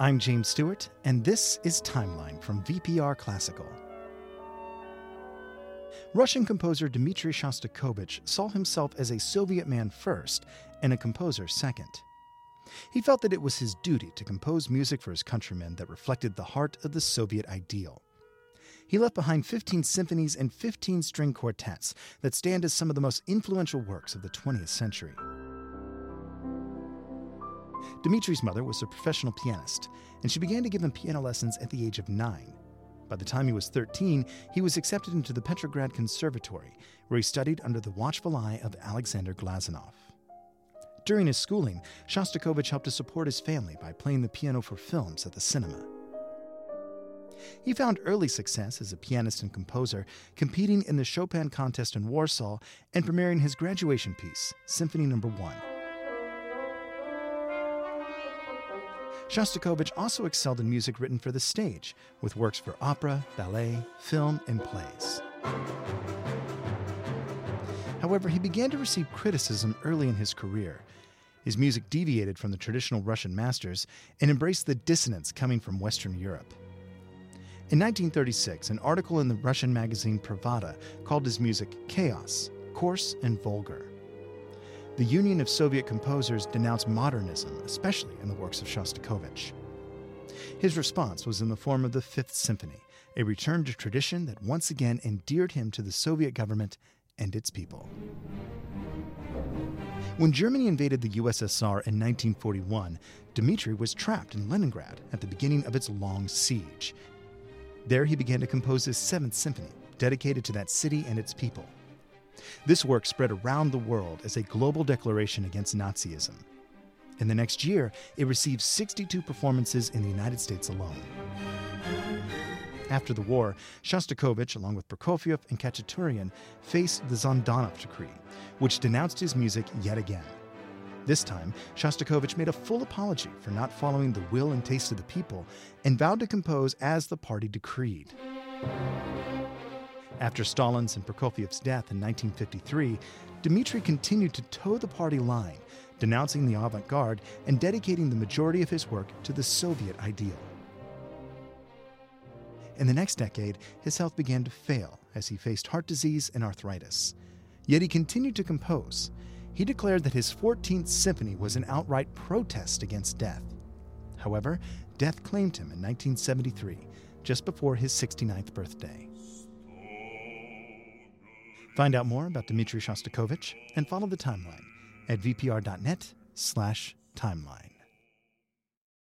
I'm James Stewart, and this is Timeline from VPR Classical. Russian composer Dmitri Shostakovich saw himself as a Soviet man first and a composer second. He felt that it was his duty to compose music for his countrymen that reflected the heart of the Soviet ideal. He left behind 15 symphonies and 15 string quartets that stand as some of the most influential works of the 20th century. Dmitri's mother was a professional pianist, and she began to give him piano lessons at the age of nine. By the time he was 13, he was accepted into the Petrograd Conservatory, where he studied under the watchful eye of Alexander Glazunov. During his schooling, Shostakovich helped to support his family by playing the piano for films at the cinema. He found early success as a pianist and composer, competing in the Chopin contest in Warsaw and premiering his graduation piece, Symphony No. 1. Shostakovich also excelled in music written for the stage, with works for opera, ballet, film, and plays. However, he began to receive criticism early in his career. His music deviated from the traditional Russian masters and embraced the dissonance coming from Western Europe. In 1936, an article in the Russian magazine Pravda called his music chaos, coarse, and vulgar. The Union of Soviet Composers denounced modernism, especially in the works of Shostakovich. His response was in the form of the Fifth Symphony, a return to tradition that once again endeared him to the Soviet government and its people. When Germany invaded the USSR in 1941, Dmitri was trapped in Leningrad at the beginning of its long siege. There he began to compose his Seventh Symphony, dedicated to that city and its people. This work spread around the world as a global declaration against Nazism. In the next year, it received 62 performances in the United States alone. After the war, Shostakovich, along with Prokofiev and Khachaturian, faced the Zhdanov Decree, which denounced his music yet again. This time, Shostakovich made a full apology for not following the will and taste of the people and vowed to compose as the party decreed. After Stalin's and Prokofiev's death in 1953, Dmitri continued to toe the party line, denouncing the avant garde and dedicating the majority of his work to the Soviet ideal. In the next decade, his health began to fail as he faced heart disease and arthritis. Yet he continued to compose. He declared that his 14th symphony was an outright protest against death. However, death claimed him in 1973, just before his 69th birthday. Find out more about Dmitri Shostakovich and follow the timeline at vpr.net slash timeline.